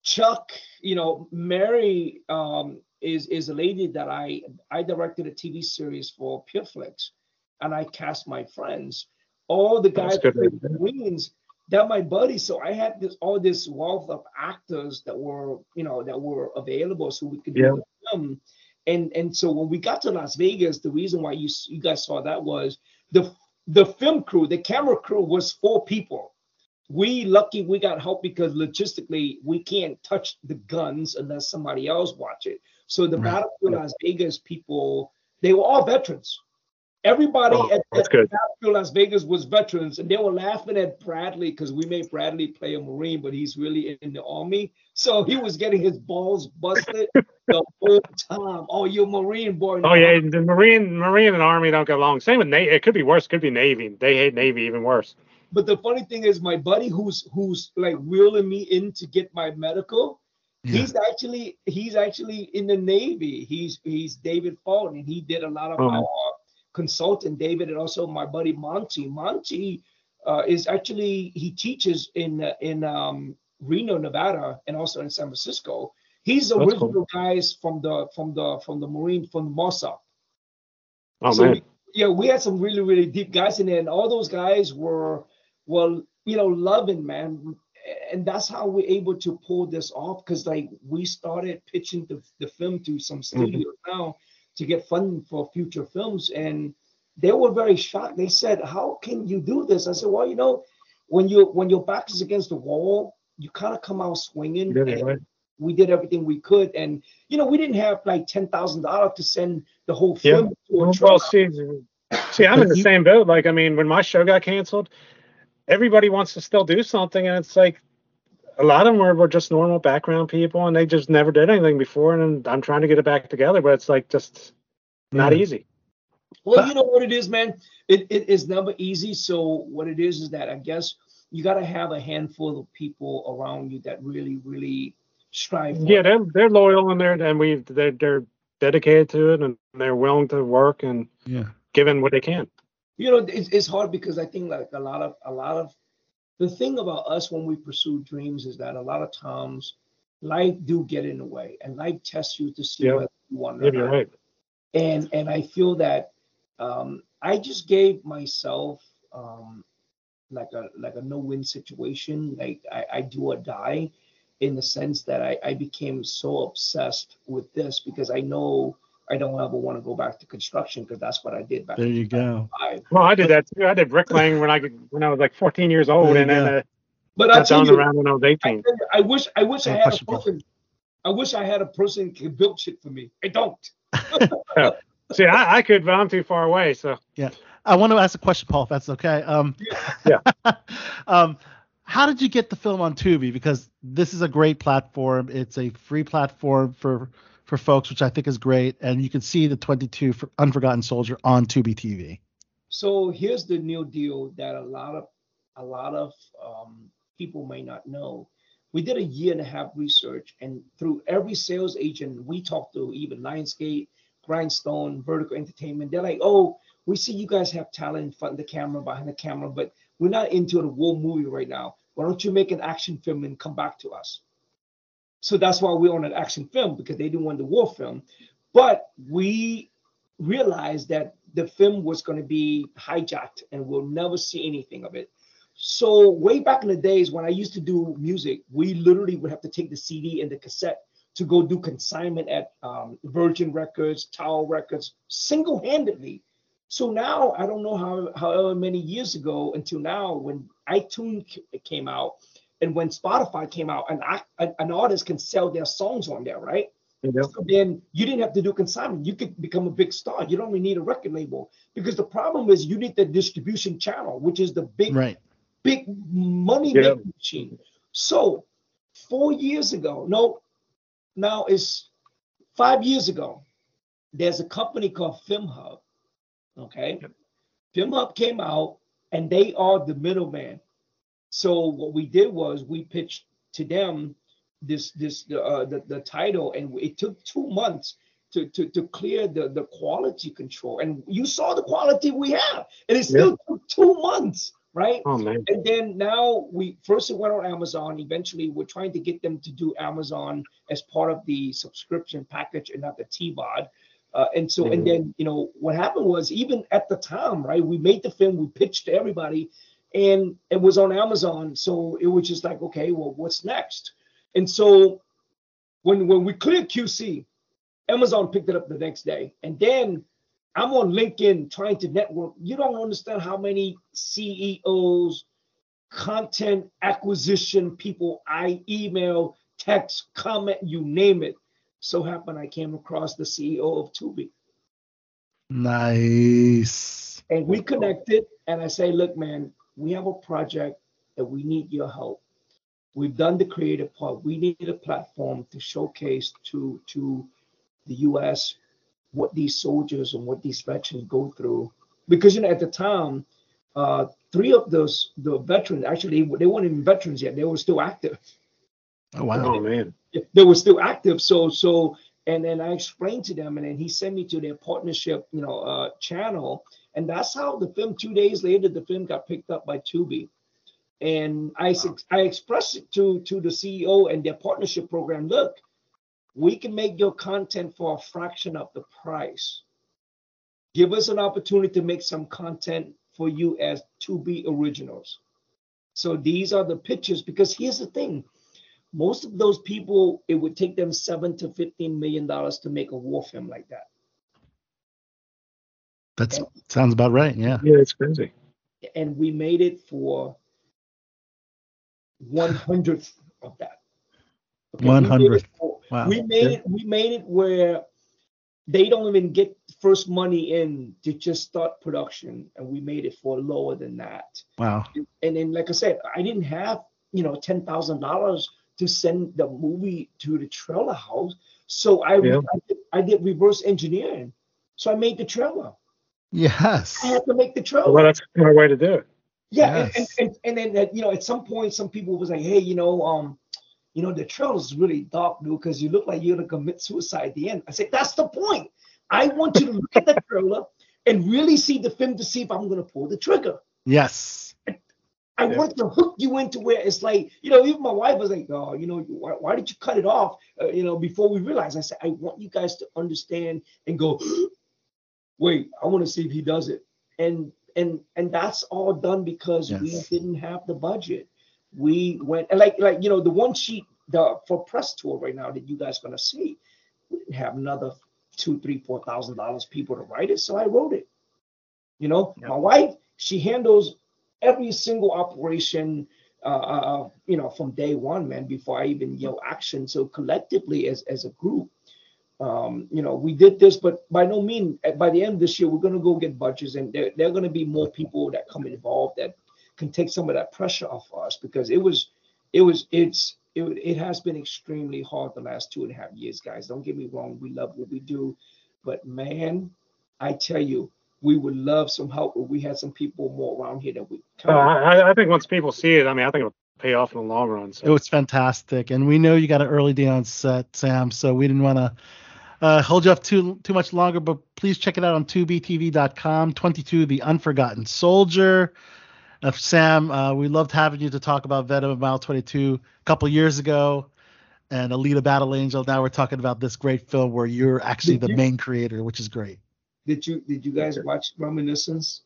Chuck, you know, Mary um, is is a lady that I I directed a TV series for Pureflix and I cast my friends. All the guys that Marines, they're my buddies. So I had this all this wealth of actors that were, you know, that were available so we could yeah. do them and and so when we got to Las Vegas, the reason why you you guys saw that was the the film crew, the camera crew was four people. We lucky we got help because logistically we can't touch the guns unless somebody else watch it. So the right. Battlefield Las Vegas people, they were all veterans. Everybody
Oh,
at, at
good.
Las Vegas was veterans, and they were laughing at Bradley because we made Bradley play a Marine, but he's really in the Army. So he was getting his balls busted the whole time. Oh, you're Marine boy.
Oh yeah, the Marine, Marine and Army don't get along. Same with Navy. It could be worse. Could be Navy. They hate Navy even worse.
But the funny thing is, my buddy who's who's like wheeling me in to get my medical,
Yeah.
he's actually he's actually in the Navy. He's he's David Fulton, and he did a lot of
Oh.
our consultant, David, and also my buddy Monty. Monty uh, is actually he teaches in in um, Reno, Nevada, and also in San Francisco. He's the
That's
original guys from the from the from the Marine from the Mossad.
Oh
So
man.
we, yeah, we had some really, really deep guys in there, and all those guys were, well, you know, loving, man. And that's how we're able to pull this off because, like, we started pitching the, the film to some studios now to get funding for future films. And they were very shocked. They said, How can you do this? I said, Well, you know, when you when your back is against the wall, you kind of come out swinging.
Did
and
right?
we did everything we could. And, you know, we didn't have like $10,000 to send the whole
Yeah.
film to a
Well, see, see, I'm in the same boat. Like, I mean, when my show got canceled, everybody wants to still do something, and it's like a lot of them were, were just normal background people, and they just never did anything before. And I'm trying to get it back together, but it's like just not
Yeah.
easy.
Well,
But-
you know what it is, man. It, it is never easy. So what it is is that I guess you got to have a handful of people around you that really, really strive. For
Yeah, they're they're loyal and they're and we they're, they're dedicated to it and they're willing to work and
Yeah.
giving what they can.
you know, it's, it's hard because I think like a lot of a lot of the thing about us when we pursue dreams is that a lot of times life do get in the way and life tests you to see
Yeah.
whether you want it
Yeah,
or
you're right.
and and I feel that um, I just gave myself um, like a like a no win situation. Like I, I do or die, in the sense that I, I became so obsessed with this because I know I don't ever want to go back to construction because that's what I did back
There you go.
2005.
Well, I did that too. I did bricklaying when I could- when I was like 14 years old,
There
and
you
then uh,
But I
got
tell you,
around when I was 18.
I wish I wish I had a person. I wish I had a person who could build shit for me. I don't.
See, I, I could, but I'm too far away. So yeah,
I want to ask a question, Paul, if that's okay. Um,
Yeah.
um, how did you get the film on Tubi? Because this is a great platform. It's a free platform for for folks, which I think is great, and you can see the 22 for Unforgotten Soldier on Tubi TV.
So here's the new deal that a lot of a lot of um, people may not know. We did a year and a half research, and through every sales agent we talked to, even Lionsgate, Grindstone, Vertical Entertainment, they're like, "Oh, we see you guys have talent in front of the camera, behind the camera, but we're not into the war movie right now. Why don't you make an action film and come back to us?" So that's why we're on an action film because they didn't want the war film, but we realized that the film was going to be hijacked and we'll never see anything of it. So way back in the days when I used to do music, we literally would have to take the CD and the cassette to go do consignment at um, Virgin Records, Tower Records, single-handedly. So now I don't know how however many years ago until now when iTunes came out and when Spotify came out, an act- an artist can sell their songs on there, right? So then you didn't have to do consignment. You could become a big star. You don't even need a record label because the problem is you need the distribution channel, which is the big,
Right.
big money
Yeah.
making machine. So four years ago, no, now it's five years ago, there's a company called FilmHub. Okay. FilmHub came out and they are the middleman. So what we did was we pitched to them this this uh, the the title, and it took two months to to to clear the the quality control. And you saw the quality we have, and it still took two months, right?
oh man,
And then now we first it went on Amazon. Eventually, we're trying to get them to do Amazon as part of the subscription package and not the TVOD. Uh, and so, and
Mhm.
then you know what happened was even at the time, right? We made the film, we pitched to everybody, and it was on Amazon. So it was just like, okay, well, what's next? And so when when we cleared QC, Amazon picked it up the next day, and then I'm on LinkedIn trying to network. You don't understand how many CEOs, content acquisition people I email, text, comment, you name it. So happened I came across the CEO of Tubi.
Nice.
And we connected, and I say, look, man, we have a project that we need your help. We've done the creative part. We need a platform to showcase to to the U.S. what these soldiers and what these veterans go through. Because you know, at the time, uh, three of those the veterans actually they weren't even veterans yet; they were still active.
Oh wow.
Oh man.
They were still active. So so and then I explained to them, and then he sent me to their partnership, you know, uh, channel, and that's how the film. Two days later, the film got picked up by Tubi, and I I expressed it to to the CEO and their partnership program. Look, we can make your content for a fraction of the price. Give us an opportunity to make some content for you as Tubi originals. So these are the pictures. Because here's the thing most of those people, it would take them seven to fifteen million dollars to make a war film like that.
That sounds about right. Yeah.
Yeah, it's crazy.
And we made it for one hundredth of that.
Okay, one hundredth.
Wow. We made yeah. it. We made it where they don't even get first money in to just start production, and we made it for lower than that.
Wow.
And then, like I said, I didn't have you know ten thousand dollars to send the movie to the trailer house. So I, yeah. I, did, I, did, reverse engineering. So I made the trailer.
Yes.
I have to make the trailer.
Well, that's my way to do it.
Yeah, yes. and, and, and, and then you know at some point some people was like, hey, you know, um, you know the trailer is really dark, dude, because you look like you're gonna commit suicide at the end. I said that's the point. I want you to look at the trailer and really see the film to see if I'm gonna pull the trigger.
Yes.
I yeah. want to hook you into where it's like, you know, even my wife was like, oh, you know, why, why did you cut it off? Uh, you know, before we realized, I said, I want you guys to understand and go, wait, I want to see if he does it. And and and that's all done because yes. we didn't have the budget. We went and like like you know the one sheet the for press tour right now that you guys gonna see, we didn't have another two, three, four thousand dollars people to write it, so I wrote it. You know, yep. my wife, she handles every single operation uh, uh, uh, you know from day one man before i even yell action so collectively as as a group um, you know we did this but by no means by the end of this year we're going to go get budgets and there, there are going to be more people that come involved that can take some of that pressure off us because it was it was it's it, it has been extremely hard the last two and a half years guys don't get me wrong we love what we do but man i tell you we would love some help if we had some people more around here that we.
Uh, I, I think once people see it, I mean, I think it'll pay off in the long run. So.
It was fantastic, and we know you got an early day on set, Sam. So we didn't want to uh, hold you up too too much longer, but please check it out on tubitv.com. 22, The Unforgotten Soldier. Uh, Sam, uh, we loved having you to talk about Venom of Mile 22 a couple years ago and Alita Battle Angel. Now we're talking about this great film where you're actually the main creator, which is great.
Did you did you guys watch Reminiscence?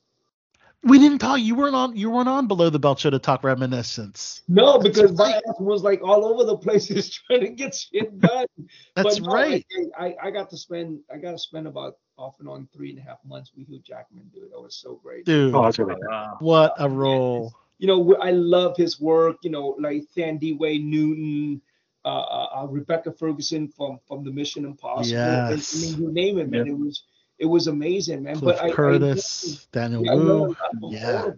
We didn't talk. You weren't on. You weren't on below the belt show to talk reminiscence.
No, because my ass was like all over the places trying to get shit done.
That's no, right.
I, I got to spend. I got to spend about off and on three and a half months with Hugh Jackman, dude. That was so great.
Dude,
oh, that's really wow.
what a role.
You know, I love his work. You know, like Thandiwe Newton, uh, uh, uh, Rebecca Ferguson from from the Mission Impossible.
Yes.
And, I mean, you name it, man. Yep. It was it was amazing, man.
Cliff
but
Curtis,
I,
I, Daniel yeah, Wu,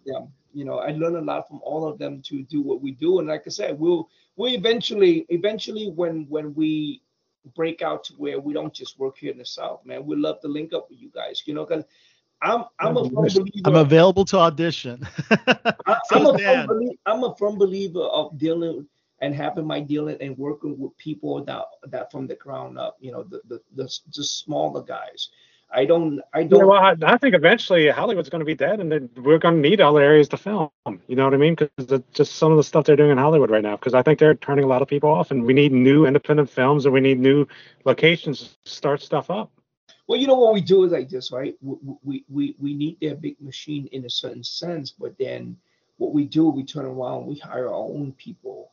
yeah. You know, I learned a lot from all of them to do what we do, and like I said, we'll we eventually, eventually, when when we break out to where we don't just work here in the South, man, we love to link up with you guys. You know, because I'm I'm a firm believer.
I'm available to audition.
I, am a firm believer, I'm a firm believer of dealing and having my dealing and working with people that that from the ground up. You know, the the the, the smaller guys. I don't. I don't.
Well, I, I, think eventually Hollywood's going to be dead, and then we're going to need other areas to film. You know what I mean? Because just some of the stuff they're doing in Hollywood right now. Because I think they're turning a lot of people off, and we need new independent films, and we need new locations to start stuff up.
Well, you know what we do is like this, right? We we we, we need their big machine in a certain sense, but then what we do, we turn around, we hire our own people,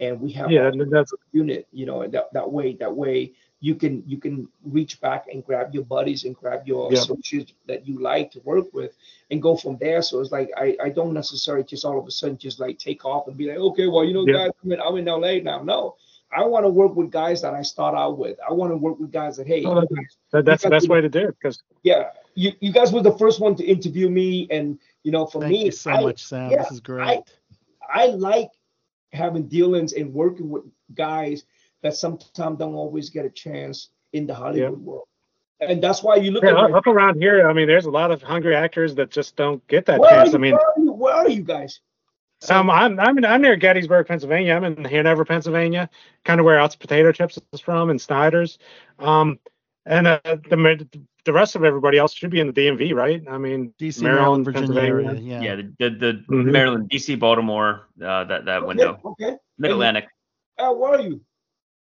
and we have
yeah, that's a
unit. You know, that that way, that way you can you can reach back and grab your buddies and grab your yep. associates that you like to work with and go from there. So it's like I, I don't necessarily just all of a sudden just like take off and be like, okay, well, you know, yep. guys, I'm in, I'm in LA now. No, I want to work with guys that I start out with. I want to work with guys that, hey, oh,
Well, that- That, that's the best way to do it because
yeah, you, you guys were the first one to interview me, and you know, for
Thank
me,
you so
I,
much, Sam.
yeah,
this is great.
I like having dealings and working with guys that sometimes don't always get a chance in the Hollywood world, and that's why you look
yeah,
at
up, up around here, I mean, there's a lot of hungry actors that just don't get that
where,
chance.
you,
I mean,
where, are you, where are you guys?
um, I'm I'm in, I'm near Gettysburg, Pennsylvania. I'm in Hanover, Pennsylvania, kind of where Utz Potato Chips is from, and Snyder's. Um, and uh, the the rest of everybody else should be in the DMV, right? I mean,
DC, Maryland, Virginia
Pennsylvania.
area. Yeah.
Yeah, the the, the
Mhm.
Maryland, DC, Baltimore, uh, that that window,
Okay. okay.
Mid Atlantic.
Uh, where are you?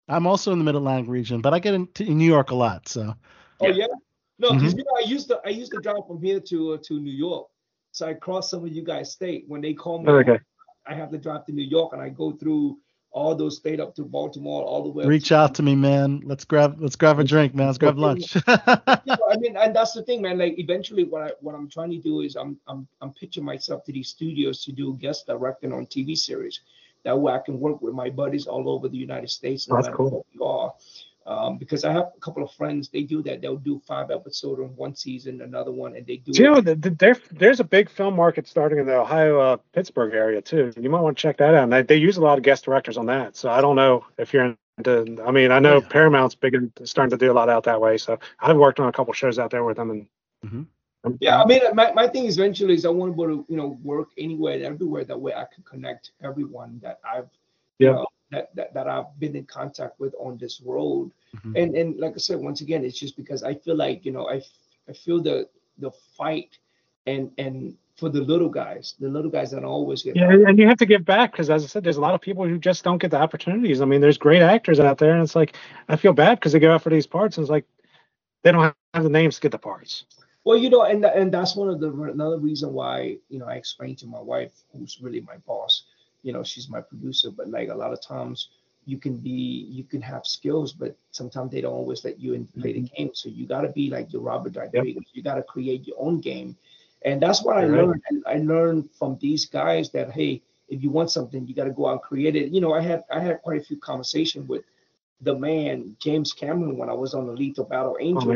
I'm also in the Mid Atlantic region, but I get into New York a lot. So
Oh
Yeah.
yeah. No, because
Mhm.
you know I used to I used to drive from here to uh, to New York, so I cross some of you guys' state. When they call me,
Okay.
I have to drive to New York, and I go through all those state up to Baltimore, all the way. up
reach
to-
out to me, man. Let's grab let's grab a drink, man. Let's grab lunch.
You know, I mean, and that's the thing, man. Like eventually, what I what I'm trying to do is I'm I'm I'm pitching myself to these studios to do guest directing on TV series. That way, I can work with my buddies all over the United States. no
That's
matter
cool.
where we are. Um, because I have a couple of friends, they do that. They'll do five episodes in one season, another one, and they do.
Do you
it-
know that that there there's a big film market starting in the Ohio uh, Pittsburgh area too. You might want to check that out. And they, they use a lot of guest directors on that. So I don't know if you're into. I mean, I know
Yeah.
Paramount's big and starting to do a lot out that way. So I've worked on a couple shows out there with them. And
Mhm.
Yeah, I mean, my, my thing is eventually is I want to able to, you know, work anywhere and everywhere. That way I can connect everyone that I've,
Yeah.
that, that, that I've been in contact with on this road.
Mhm.
And, and like I said, once again, it's just because I feel like, you know, I, I feel the, the fight and, and for the little guys, the little guys that always get,
yeah, and you have to give back because, as I said, there's a lot of people who just don't get the opportunities. I mean, there's great actors out there, and it's like I feel bad because they go out for these parts, and it's like they don't have the names to get the parts.
Well, you know, and and that's one of the another reason why you know I explained to my wife, who's really my boss. You know, she's my producer, but like a lot of times you can be you can have skills, but sometimes they don't always let you in play the mm-hmm. game. So you got to be like your Robert Rodriguez. You got to create your own game, and that's what I
Right.
learned. I learned from these guys that hey, if you want something, you got to go out and create it. You know, I had I had quite a few conversations with the man James Cameron when I was on the Alita Battle
Oh,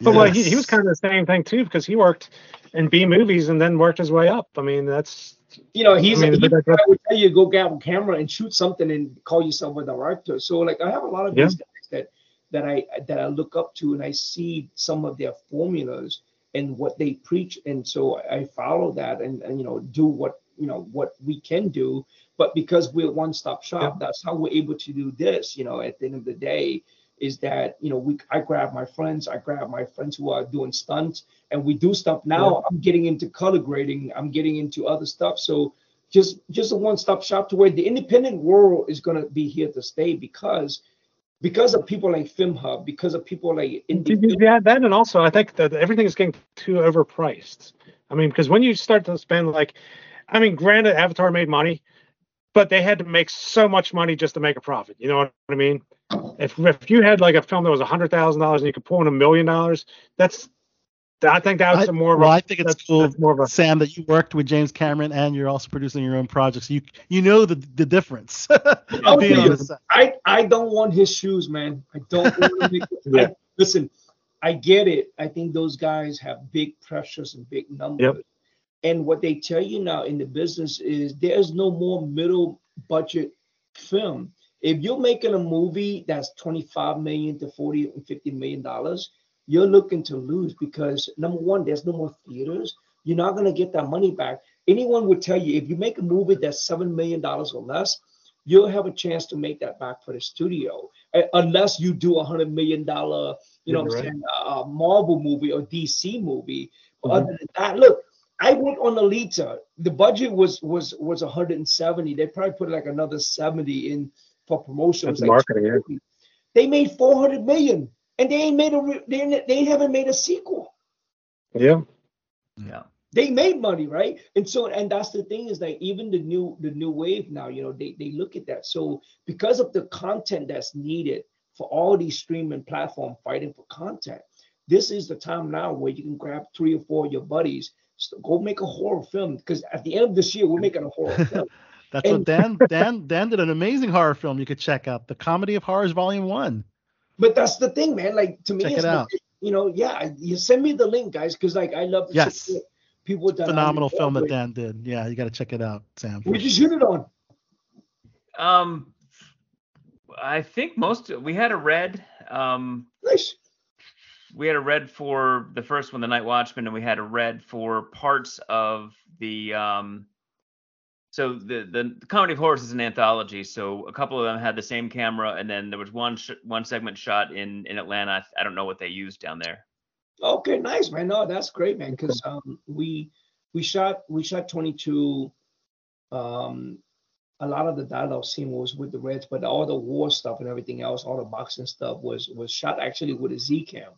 But well, he, he was kind of the same thing too because he worked in B movies and then worked his way up. I mean, that's
you know, he's
I mean,
he
that-
would tell you go grab a camera and shoot something and call yourself a director. So like I have a lot of
Yeah.
these guys that that I that I look up to and I see some of their formulas and what they preach and so I follow that and, and you know do what you know what we can do. But because we're one stop shop, that's how we're able to do this. You know, at the end of the day, is that you know we I grab my friends, I grab my friends who are doing stunts, and we do stuff. Now I'm getting into color grading, I'm getting into other stuff. So just just a one stop shop to where the independent world is gonna be here to stay because because of people like Film Hub, because of people like indie,
yeah, that and also I think that everything is getting too overpriced. I mean, because when you start to spend like, I mean, granted, Avatar made money, but they had to make so much money just to make a profit. You know what I mean? If if you had like a film that was a hundred thousand dollars and you could pull in a million dollars, that's I think that's
I,
a more of
well,
a,
I think it's cool,
more of a
Sam, that you worked with James Cameron and you're also producing your own projects. You you know the the difference.
I'll tell you. I I don't want his shoes, man. I don't want to make.
Yeah.
I, listen, I get it. I think those guys have big pressures and big numbers. And what they tell you now in the business is there's no more middle budget film. If you're making a movie that's 25 million to 40 and 50 million dollars, you're looking to lose because number one, there's no more theaters. You're not gonna get that money back. Anyone would tell you if you make a movie that's seven million dollars or less, you'll have a chance to make that back for the studio, uh, unless you do a hundred million dollar, you know, what I'm saying, a Marvel movie or DC movie. But
Mhm.
other than that, look, I went on Alita. The budget was was was 170. They probably put like another 70 in for promotion.
That's
like
marketing, yeah.
They made 400 million, and they ain't made a re- they they haven't made a sequel
yeah.
Yeah.
they made money right and so and that's the thing is that even the new the new wave now you know they, they look at that so because of the content that's needed for all these streaming platform fighting for content this is the time now where you can grab three or four of your buddies so go make a horror film because at the end of this year we're making a horror film
That's
And-
what Dan Dan Dan did an amazing horror film you could check out, The Comedy of Horrors Volume One.
But that's the thing, man. Like to me,
Check
it's
it
like,
out.
you know, yeah. You send me the link, guys, because like I love to
Yes.
people that
Phenomenal film that Dan did. Yeah, you got to check it out, Sam.
with. We just shoot it on.
Um, I think most we had a red. Um,
Nice.
We had a red for the first one, The Night Watchman, and we had a red for parts of the. Um, so the, the the Comedy of Horrors is an anthology. So a couple of them had the same camera, and then there was one sh- one segment shot in in Atlanta. I, I don't know what they used down there.
Okay, nice, man. No, that's great, man. Because um, we we shot we shot 22. Um, a lot of the dialogue scene was with the Reds, but all the war stuff and everything else, all the boxing stuff was was shot actually with a Z cam.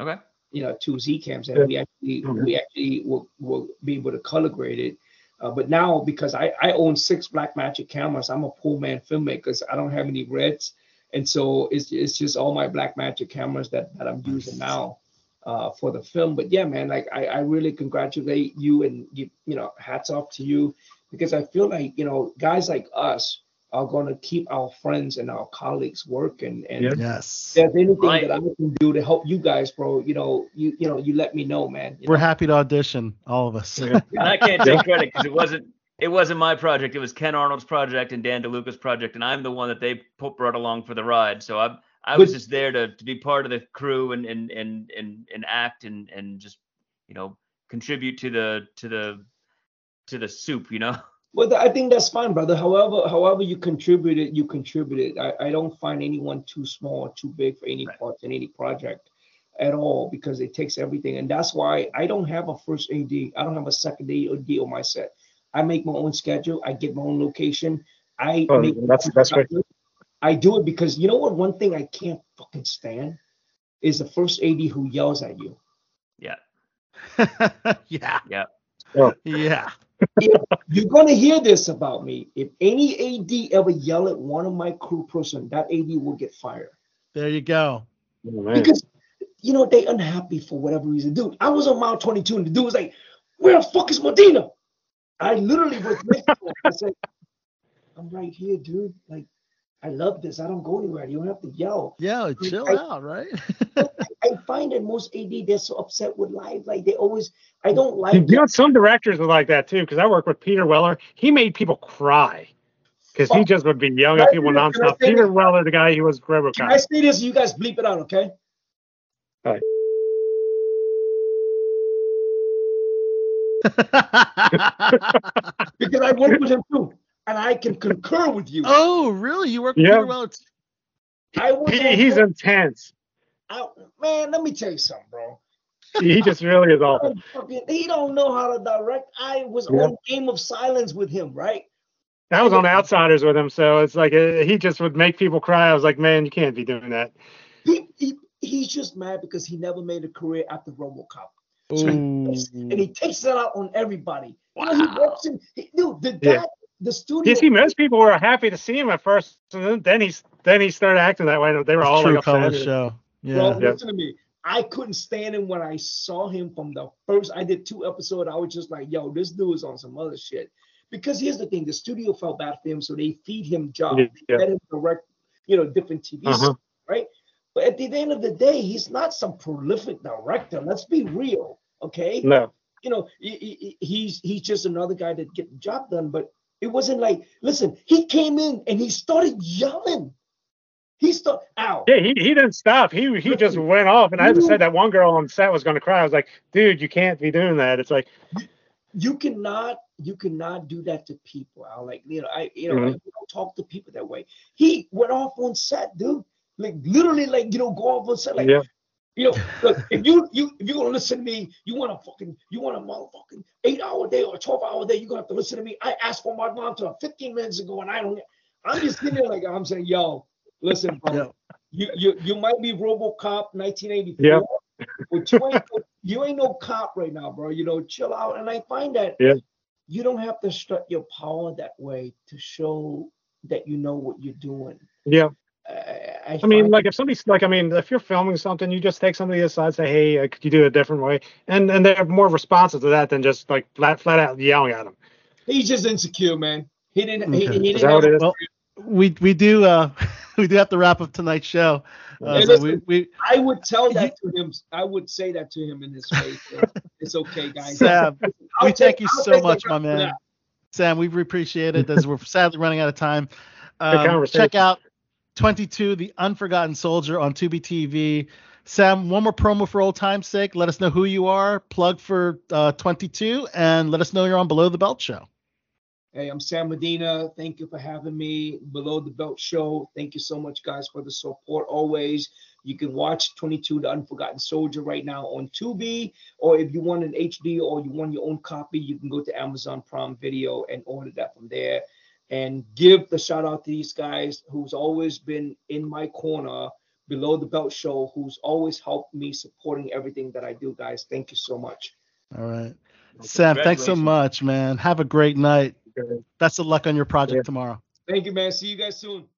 Okay.
You know, two Z cams, and we actually
Mhm.
we actually will, will be able to color grade it. Uh, but now because I I own six Black Magic cameras, I'm a poor man filmmaker. So I don't have any Reds, and so it's it's just all my Black Magic cameras that that I'm using now uh, for the film. But yeah, man, like I, I really congratulate you and you, you know, hats off to you because I feel like you know guys like us are going to keep our friends and our colleagues working. And
Yes.
if there's anything
Right.
that I can do to help you guys, bro, you know, you you know, you let me know, man. You
We're
know?
happy to audition, all of us.
And I can't take credit because it wasn't it wasn't my project. It was Ken Arnold's project and Dan DeLuca's project, and I'm the one that they pu- brought along for the ride. So I'm I was just there to, to be part of the crew and and and and, and act and and just you know contribute to the to the to the soup. You know.
Well, I think that's fine, brother. However, however you contributed, you contributed. I, I don't find anyone too small or too big for any
Right.
part in any project at all because it takes everything. And that's why I don't have a first AD. I don't have a second AD or D on my set. I make my own schedule. I get my own location. I
Oh,
make
that's the best way.
I do it because you know what? One thing I can't fucking stand is the first AD who yells at you.
Yeah.
yeah.
Yeah.
Oh.
Yeah.
You're gonna hear this about me. If any AD ever yell at one of my crew person, that AD will get fired.
There you go.
Oh.
Because you know they unhappy for whatever reason. Dude, I was on mile 22 and the dude was like, "Where the fuck is Medina?" I literally was next to him. I said, "I'm right here, dude. Like, I love this. I don't go anywhere. You don't have to yell."
Yeah, chill
I-
out, right?
I find that most AD they're so upset with life. Like they always, I don't like.
You know, some directors are like that too. Because I work with Peter Weller. He made people cry because he
oh.
just would be yelling at people
say this?
Nonstop. Peter
this?
Weller, the guy who was
Can I
RoboCop.
say this? You guys bleep it out, okay? All right. Because I work with him too, and I can concur with you.
oh, really? You work with
Yeah.
Peter Weller?
I work
He,
on-
he's intense.
I- man, let me tell you something, bro.
He just really is awful.
Fucking- He don't know how to direct. I was
Yeah.
on Game of Silence with him, right?
I was on Outsiders with him, so it's like uh, he just would make people cry. I was like, man, you can't be doing that.
He, he he's just mad because he never made a career after RoboCop,
Ooh.
and he takes that out on everybody. You know, he
Wow.
walks in, he, dude, the guy,
Yeah.
The studio.
You see, most people were happy to see him at first, and then, then he's then he started acting that way. and They were all
True
like
color
upset.
show. Yeah.
Bro,
Yeah.
listen to me. I couldn't stand him when I saw him from the first. I did two episodes. I was just like, yo, this dude is on some other shit. Because here's the thing: the studio felt bad for him, so they feed him jobs.
Yeah.
They let him direct, you know, different TV
Uh-huh.
shows, right? But at the end of the day, he's not some prolific director. Let's be real, okay?
No,
You know, he- he- he- he's he's just another guy that get the job done. But it wasn't like, listen, he came in and he started yelling. He started, ow.
yeah, he, he didn't stop. He he just went off, and I just said that one girl on set was going to cry. I was like, dude, you can't be doing that. It's like,
you cannot you cannot do that to people. I like you know I you know
Mhm.
I don't talk to people that way. He went off on set, dude. Like literally, like you know, go off on set, like
yeah,
you know, look, if you you if you gonna listen to me, you want a fucking you want a motherfucking eight hour day or twelve hour day, you're gonna have to listen to me. I asked for my mom to 15 minutes ago, and I don't. I'm just sitting there like I'm saying, yo, listen, bro.
Yeah.
You you you might be RoboCop 1984,
Yeah.
but you ain't you ain't no cop right now, bro. You know, chill out. And I find that
Yeah.
you don't have to strut your power that way to show that you know what you're doing.
yeah.
I, I,
I mean, like if somebody's like, I mean, if you're filming something, you just take somebody aside, say, hey, uh, could you do it a different way? And and they're more responsive to that than just like flat flat out yelling at them.
he's just insecure, man. He didn't. He,
Okay.
he
Is
didn't have?
Well, we we do uh we do have to wrap up tonight's show. Uh,
Hey,
so we,
listen.
we
I would tell that to him. I would say that to him in his face. it's okay, guys.
Sam,
I'll
we thank you
I'll
so much, my man. Sam, we appreciate it as we're sadly running out of time. Um, check out 22, The Unforgotten Soldier on Tubi TV. Sam, one more promo for old time's sake. Let us know who you are, plug for uh, 22, and let us know you're on Below the Belt Show.
Hey, I'm Sam Medina. Thank you for having me. Below the Belt Show. Thank you so much, guys, for the support always. You can watch 22 The Unforgotten Soldier right now on Tubi, or if you want an HD or you want your own copy, you can go to Amazon Prime Video and order that from there. And give the shout out to these guys who's always been in my corner below the belt show, who's always helped me supporting everything that I do, guys. Thank you so much.
All right. Sam, thanks so much, man. Have a great night.
Okay.
Best of luck on your project
Yeah.
tomorrow.
Thank you, man. See you guys soon.